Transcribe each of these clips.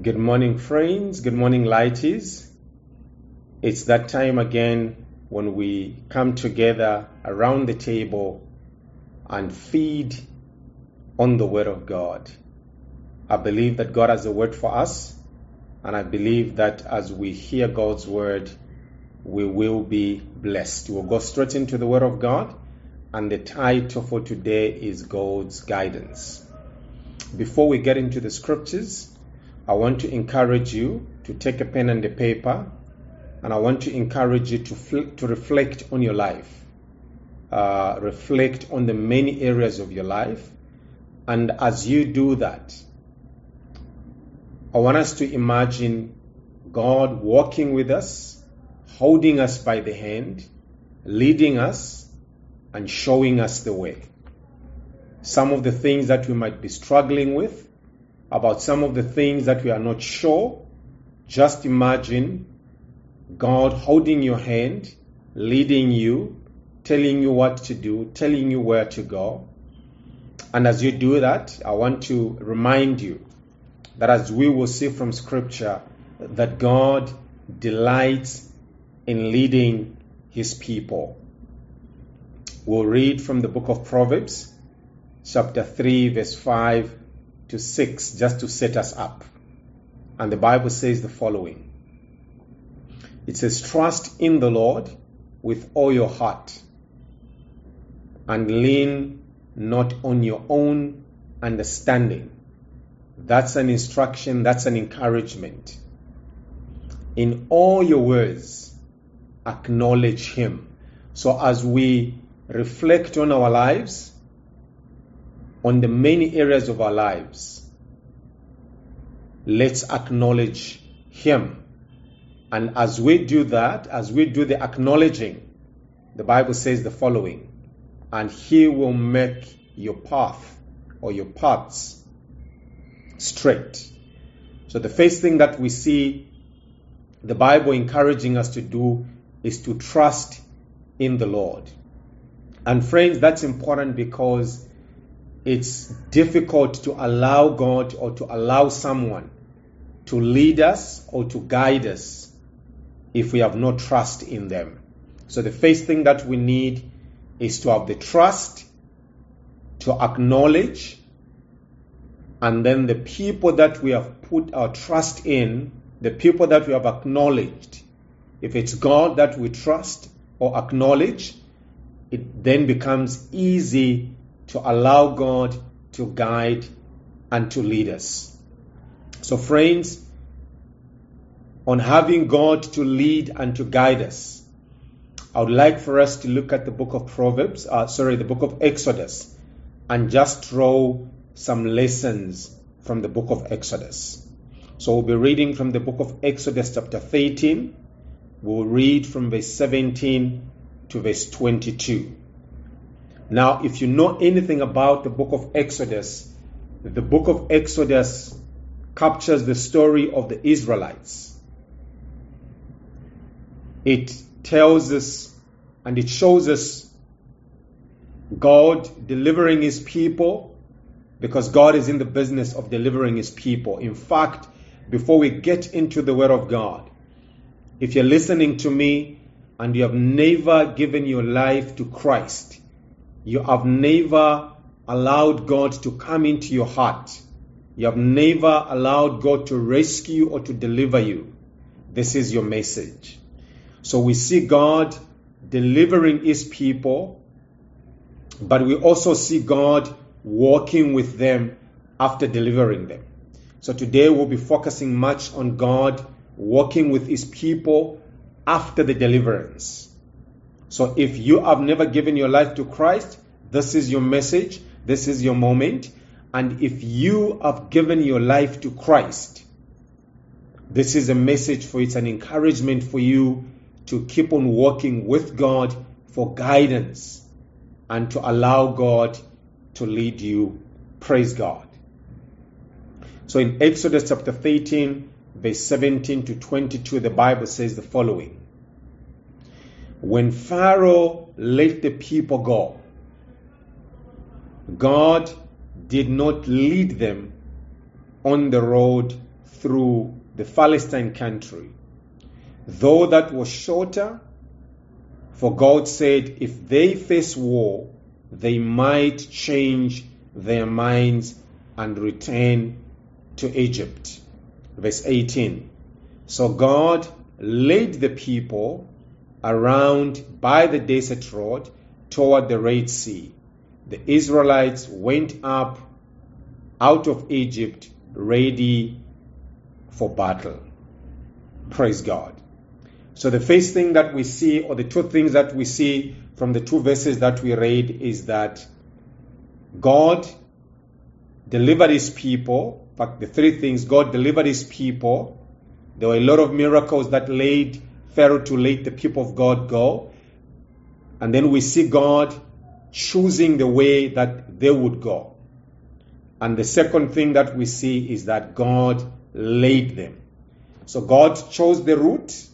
Good morning, friends. Good morning, lighties. It's that time again when we come together around the table and feed on the Word of God. I believe that God has a word for us, and I believe that as we hear God's word, we will be blessed. We'll go straight into the Word of God, and the title for today is God's Guidance. Before we get into the scriptures, I want to encourage you to take a pen and a paper, and I want to encourage you to, fl- to reflect on your life. Uh, reflect on the many areas of your life. And as you do that, I want us to imagine God walking with us, holding us by the hand, leading us, and showing us the way. Some of the things that we might be struggling with, about some of the things that we are not sure, just imagine God holding your hand, leading you, telling you what to do, telling you where to go. And as you do that, I want to remind you that as we will see from Scripture, that God delights in leading His people. We'll read from the book of Proverbs, chapter 3, verse 5 to 6 just to set us up. And the Bible says the following It says, Trust in the Lord with all your heart and lean not on your own understanding. That's an instruction, that's an encouragement. In all your words, acknowledge Him. So as we reflect on our lives, on the many areas of our lives, let's acknowledge Him. And as we do that, as we do the acknowledging, the Bible says the following and He will make your path or your paths straight. So, the first thing that we see the Bible encouraging us to do is to trust in the Lord. And, friends, that's important because it's difficult to allow God or to allow someone to lead us or to guide us if we have no trust in them. So the first thing that we need is to have the trust, to acknowledge, and then the people that we have put our trust in, the people that we have acknowledged, if it's God that we trust or acknowledge, it then becomes easy to allow God to guide and to lead us. So, friends, on having God to lead and to guide us, I would like for us to look at the book of Proverbs, uh, sorry, the book of Exodus, and just draw some lessons from the book of Exodus. So we'll be reading from the book of Exodus, chapter 13. We'll read from verse 17 to verse 22. Now, if you know anything about the book of Exodus, the book of Exodus captures the story of the Israelites. It tells us and it shows us God delivering his people because God is in the business of delivering his people. In fact, before we get into the Word of God, if you're listening to me and you have never given your life to Christ, you have never allowed God to come into your heart. You have never allowed God to rescue or to deliver you. This is your message. So we see God delivering his people, but we also see God walking with them after delivering them. So today we'll be focusing much on God walking with his people after the deliverance. So if you have never given your life to Christ, this is your message, this is your moment. And if you have given your life to Christ, this is a message for it's an encouragement for you to keep on walking with God for guidance and to allow God to lead you. Praise God. So in Exodus chapter 13, verse 17 to 22, the Bible says the following When Pharaoh let the people go, God did not lead them on the road through the Palestine country. Though that was shorter, for God said if they face war, they might change their minds and return to Egypt. Verse 18. So God led the people around by the desert road toward the Red Sea. The Israelites went up out of Egypt ready for battle. Praise God. So the first thing that we see, or the two things that we see from the two verses that we read, is that God delivered his people. In fact, the three things God delivered his people. There were a lot of miracles that led Pharaoh to let the people of God go. And then we see God choosing the way that they would go. And the second thing that we see is that God led them. So God chose the route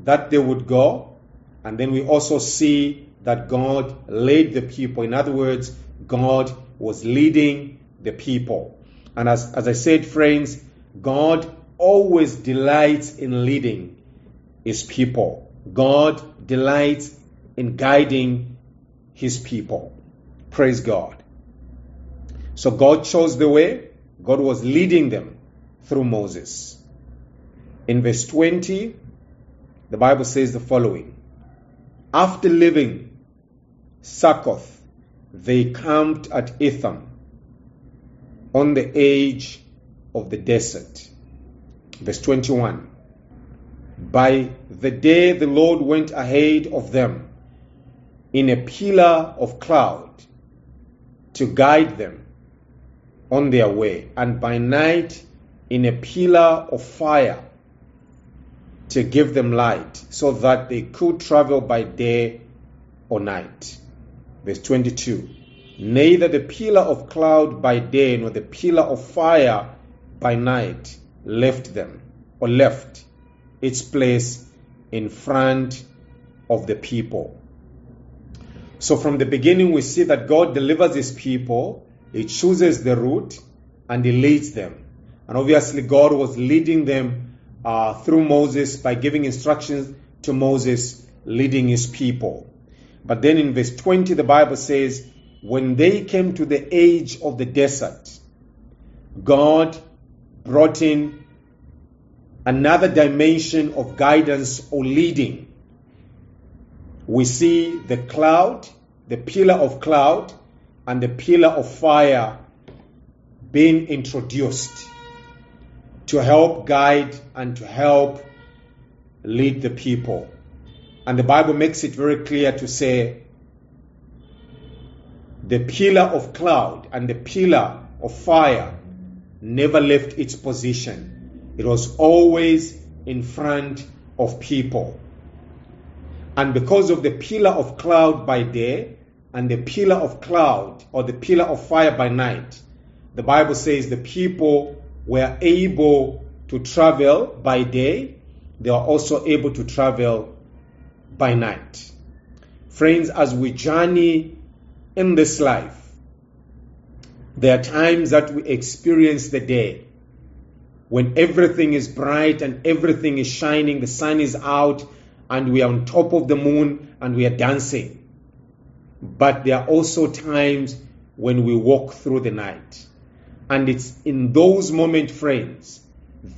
that they would go. And then we also see that God led the people. In other words, God was leading the people. And as, as I said, friends, God always delights in leading his people. God delights in guiding his people. Praise God. So God chose the way, God was leading them through Moses. In verse 20, the Bible says the following After leaving Succoth, they camped at Etham on the edge of the desert. Verse 21 By the day the Lord went ahead of them in a pillar of cloud to guide them on their way, and by night in a pillar of fire to give them light, so that they could travel by day or night. Verse 22 Neither the pillar of cloud by day nor the pillar of fire by night left them or left its place in front of the people. So from the beginning, we see that God delivers his people, he chooses the route, and he leads them. And obviously, God was leading them uh, through Moses by giving instructions to Moses, leading his people. But then in verse 20, the Bible says, when they came to the age of the desert, God brought in another dimension of guidance or leading. We see the cloud, the pillar of cloud, and the pillar of fire being introduced to help guide and to help lead the people. And the Bible makes it very clear to say the pillar of cloud and the pillar of fire never left its position. It was always in front of people. And because of the pillar of cloud by day and the pillar of cloud or the pillar of fire by night, the Bible says the people were able to travel by day, they are also able to travel by night. Friends, as we journey in this life, there are times that we experience the day when everything is bright and everything is shining, the sun is out, and we are on top of the moon and we are dancing. But there are also times when we walk through the night. And it's in those moments, friends,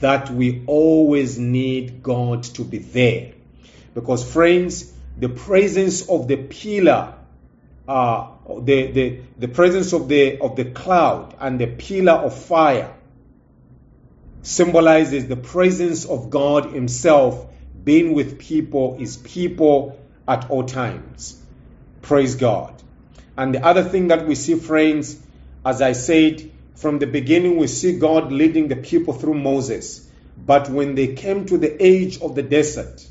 that we always need God to be there. Because, friends, the presence of the pillar, uh, the, the, the presence of the, of the cloud and the pillar of fire symbolizes the presence of God Himself being with people, is people at all times. Praise God. And the other thing that we see, friends, as I said, from the beginning, we see God leading the people through Moses. But when they came to the age of the desert,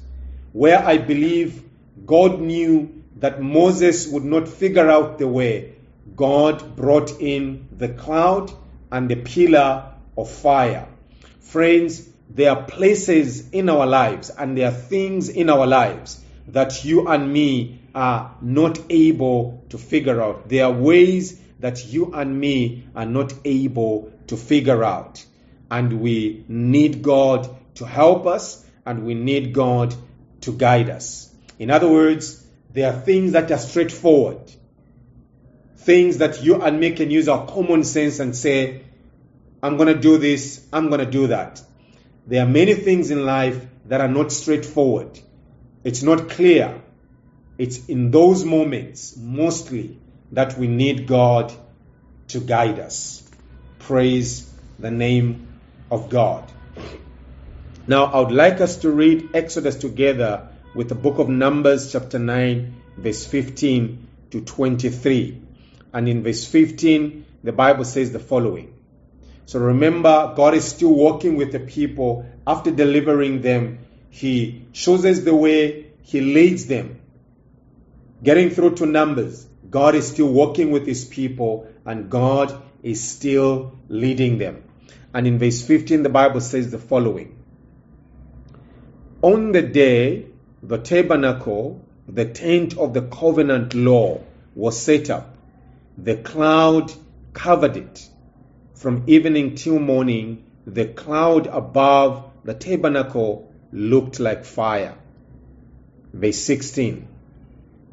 where I believe God knew that Moses would not figure out the way, God brought in the cloud and the pillar of fire. Friends, there are places in our lives and there are things in our lives that you and me are not able to figure out. There are ways that you and me are not able to figure out. and we need God to help us and we need God to guide us. In other words, there are things that are straightforward, things that you and me can use our common sense and say, I'm going to do this, I'm going to do that. There are many things in life that are not straightforward. It's not clear. It's in those moments, mostly, that we need God to guide us. Praise the name of God. Now, I would like us to read Exodus together with the book of Numbers, chapter 9, verse 15 to 23. And in verse 15, the Bible says the following. So remember, God is still working with the people after delivering them. He shows us the way, He leads them. Getting through to Numbers, God is still working with His people and God is still leading them. And in verse 15, the Bible says the following On the day the tabernacle, the tent of the covenant law, was set up, the cloud covered it. From evening till morning, the cloud above the tabernacle looked like fire. Verse 16.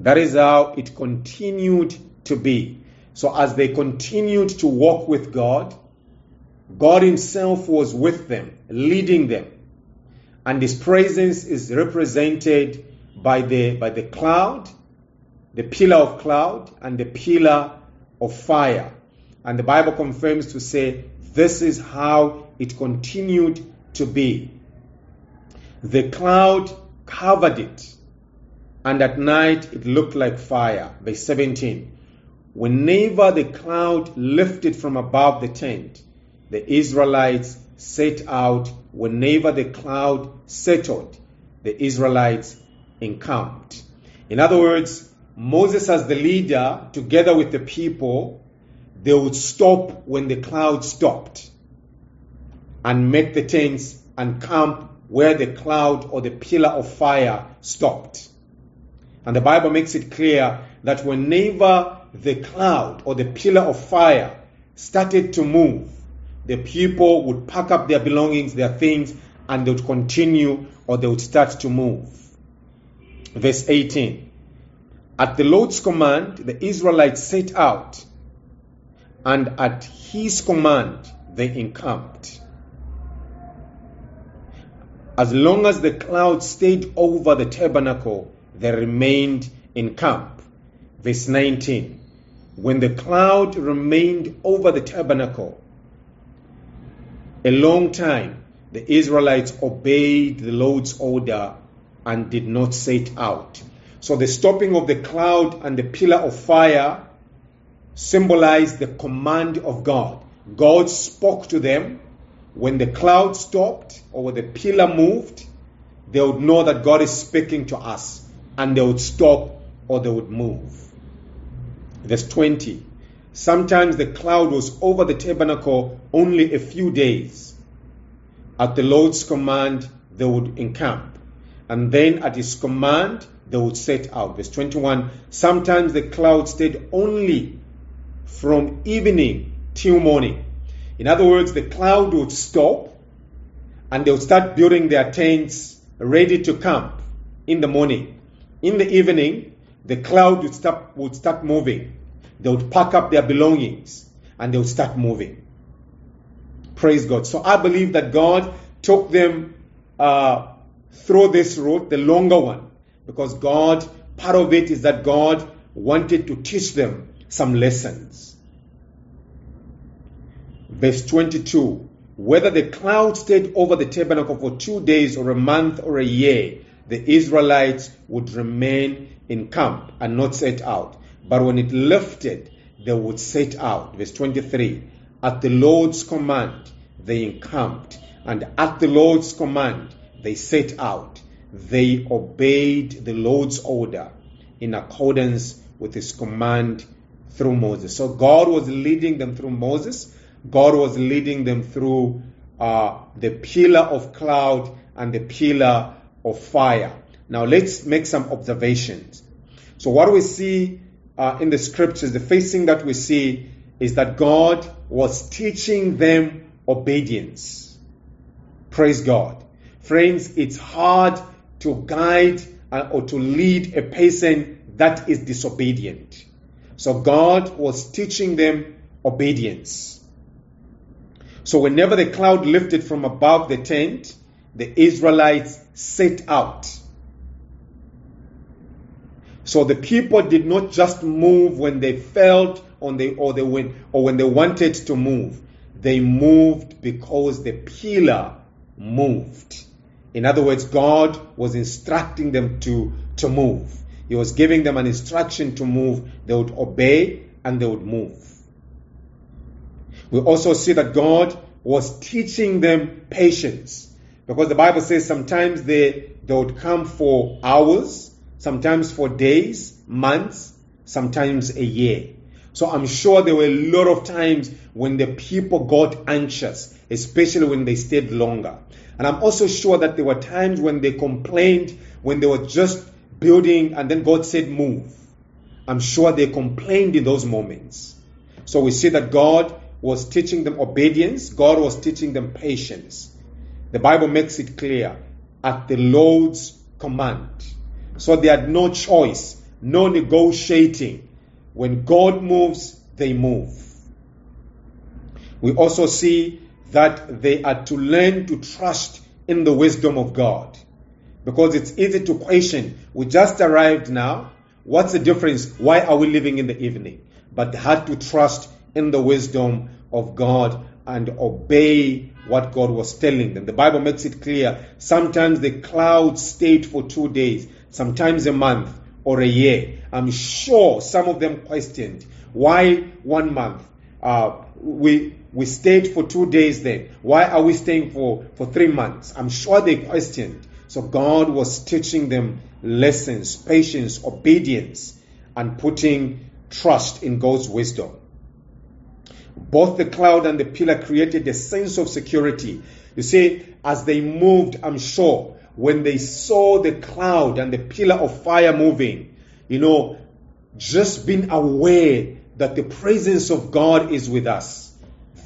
That is how it continued to be. So, as they continued to walk with God, God Himself was with them, leading them. And His presence is represented by the, by the cloud, the pillar of cloud, and the pillar of fire. And the Bible confirms to say this is how it continued to be. The cloud covered it, and at night it looked like fire. Verse 17. Whenever the cloud lifted from above the tent, the Israelites set out. Whenever the cloud settled, the Israelites encamped. In other words, Moses, as the leader, together with the people, they would stop when the cloud stopped and make the tents and camp where the cloud or the pillar of fire stopped. And the Bible makes it clear that whenever the cloud or the pillar of fire started to move, the people would pack up their belongings, their things, and they would continue or they would start to move. Verse 18 At the Lord's command, the Israelites set out, and at his command, they encamped. As long as the cloud stayed over the tabernacle, they remained in camp. Verse 19 When the cloud remained over the tabernacle, a long time, the Israelites obeyed the Lord's order and did not set out. So the stopping of the cloud and the pillar of fire symbolized the command of God. God spoke to them. When the cloud stopped or when the pillar moved, they would know that God is speaking to us and they would stop or they would move. Verse 20 Sometimes the cloud was over the tabernacle only a few days. At the Lord's command, they would encamp. And then at his command, they would set out. Verse 21 Sometimes the cloud stayed only from evening till morning. In other words, the cloud would stop and they would start building their tents ready to camp in the morning. In the evening, the cloud would start, would start moving they would pack up their belongings and they would start moving. Praise God. So I believe that God took them uh, through this route, the longer one, because God, part of it is that God wanted to teach them some lessons. Verse 22 Whether the cloud stayed over the tabernacle for two days or a month or a year, the Israelites would remain in camp and not set out. But when it lifted, they would set out. Verse 23 At the Lord's command, they encamped, and at the Lord's command, they set out. They obeyed the Lord's order in accordance with his command through Moses. So God was leading them through Moses. God was leading them through uh, the pillar of cloud and the pillar of fire. Now let's make some observations. So what we see uh, in the scriptures, the first thing that we see is that God was teaching them obedience. Praise God. Friends, it's hard to guide uh, or to lead a person that is disobedient. So God was teaching them obedience. So whenever the cloud lifted from above the tent, the Israelites set out. So the people did not just move when they felt on the, or they went, or when they wanted to move. They moved because the pillar moved. In other words, God was instructing them to, to move. He was giving them an instruction to move. They would obey and they would move. We also see that God was teaching them patience. Because the Bible says sometimes they, they would come for hours, sometimes for days, months, sometimes a year. So I'm sure there were a lot of times when the people got anxious, especially when they stayed longer. And I'm also sure that there were times when they complained when they were just building and then God said move. I'm sure they complained in those moments. So we see that God was teaching them obedience, God was teaching them patience. The Bible makes it clear at the Lord's command. So they had no choice, no negotiating. When God moves, they move. We also see that they are to learn to trust in the wisdom of God. Because it's easy to question. We just arrived now. What's the difference? Why are we living in the evening? But had to trust in the wisdom of God and obey what God was telling them. The Bible makes it clear. Sometimes the clouds stayed for two days, sometimes a month or a year. I'm sure some of them questioned why one month. Uh, we we stayed for two days then. Why are we staying for, for three months? I'm sure they questioned. So God was teaching them lessons, patience, obedience, and putting trust in God's wisdom. Both the cloud and the pillar created a sense of security. You see, as they moved, I'm sure, when they saw the cloud and the pillar of fire moving, you know, just being aware that the presence of God is with us,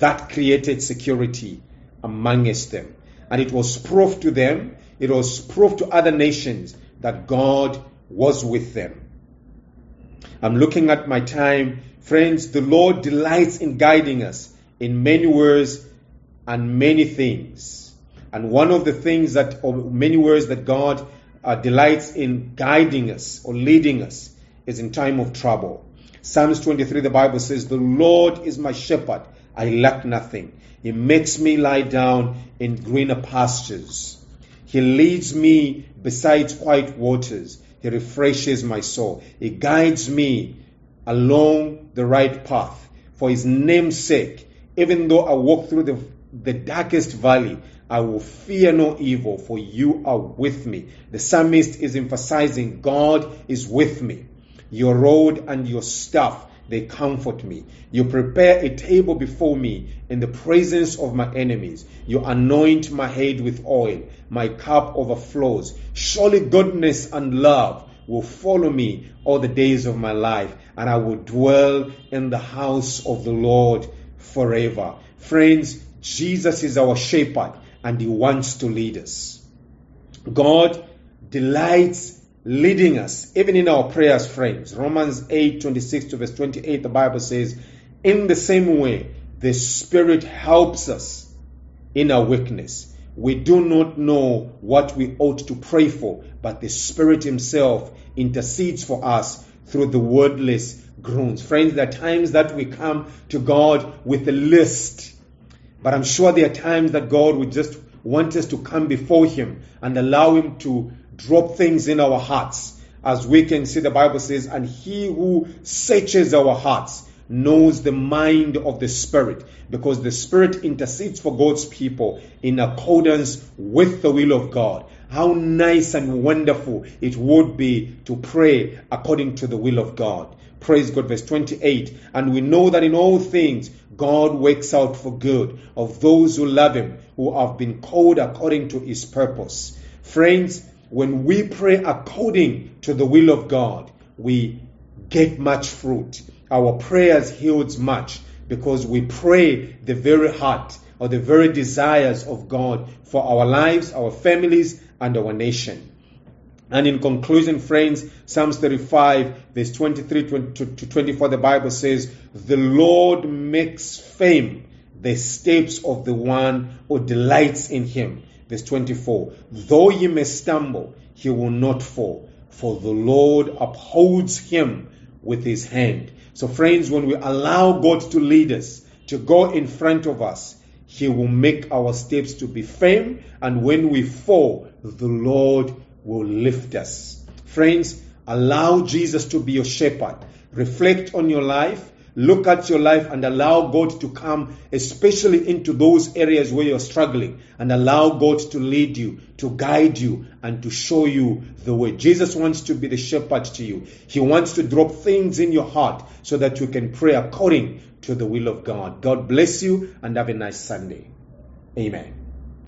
that created security amongst them. And it was proof to them, it was proof to other nations that God was with them. I'm looking at my time. Friends, the Lord delights in guiding us in many ways and many things. And one of the things that, or many ways that God uh, delights in guiding us or leading us is in time of trouble. Psalms 23, the Bible says, The Lord is my shepherd, I lack nothing. He makes me lie down in greener pastures. He leads me beside quiet waters. He refreshes my soul. He guides me along the right path for his name's sake. Even though I walk through the, the darkest valley, I will fear no evil, for you are with me. The psalmist is emphasizing God is with me. Your rod and your staff, they comfort me. You prepare a table before me in the presence of my enemies. You anoint my head with oil. My cup overflows. Surely goodness and love will follow me all the days of my life, and I will dwell in the house of the Lord forever. Friends, Jesus is our shepherd, and he wants to lead us. God delights leading us, even in our prayers, friends. Romans 8 26 to verse 28, the Bible says, In the same way, the Spirit helps us in our weakness. We do not know what we ought to pray for, but the Spirit Himself intercedes for us through the wordless groans. Friends, there are times that we come to God with a list, but I'm sure there are times that God would just want us to come before Him and allow Him to drop things in our hearts. As we can see, the Bible says, and he who searches our hearts knows the mind of the Spirit, because the Spirit intercedes for God's people in accordance with the will of God. How nice and wonderful it would be to pray according to the will of God. Praise God. Verse 28. And we know that in all things God works out for good of those who love Him, who have been called according to His purpose. Friends, when we pray according to the will of God, we get much fruit. Our prayers yields much because we pray the very heart or the very desires of God for our lives, our families, and our nation. And in conclusion, friends, Psalms 35, verse 23 to 24, the Bible says, The Lord makes fame the steps of the one who delights in him. Verse 24, Though ye may stumble, he will not fall, for the Lord upholds him with his hand. So, friends, when we allow God to lead us, to go in front of us, he will make our steps to be firm, and when we fall, the Lord will lift us. Friends, allow Jesus to be your shepherd. Reflect on your life. Look at your life and allow God to come, especially into those areas where you're struggling, and allow God to lead you, to guide you, and to show you the way. Jesus wants to be the shepherd to you. He wants to drop things in your heart so that you can pray according to the will of God. God bless you and have a nice Sunday. Amen.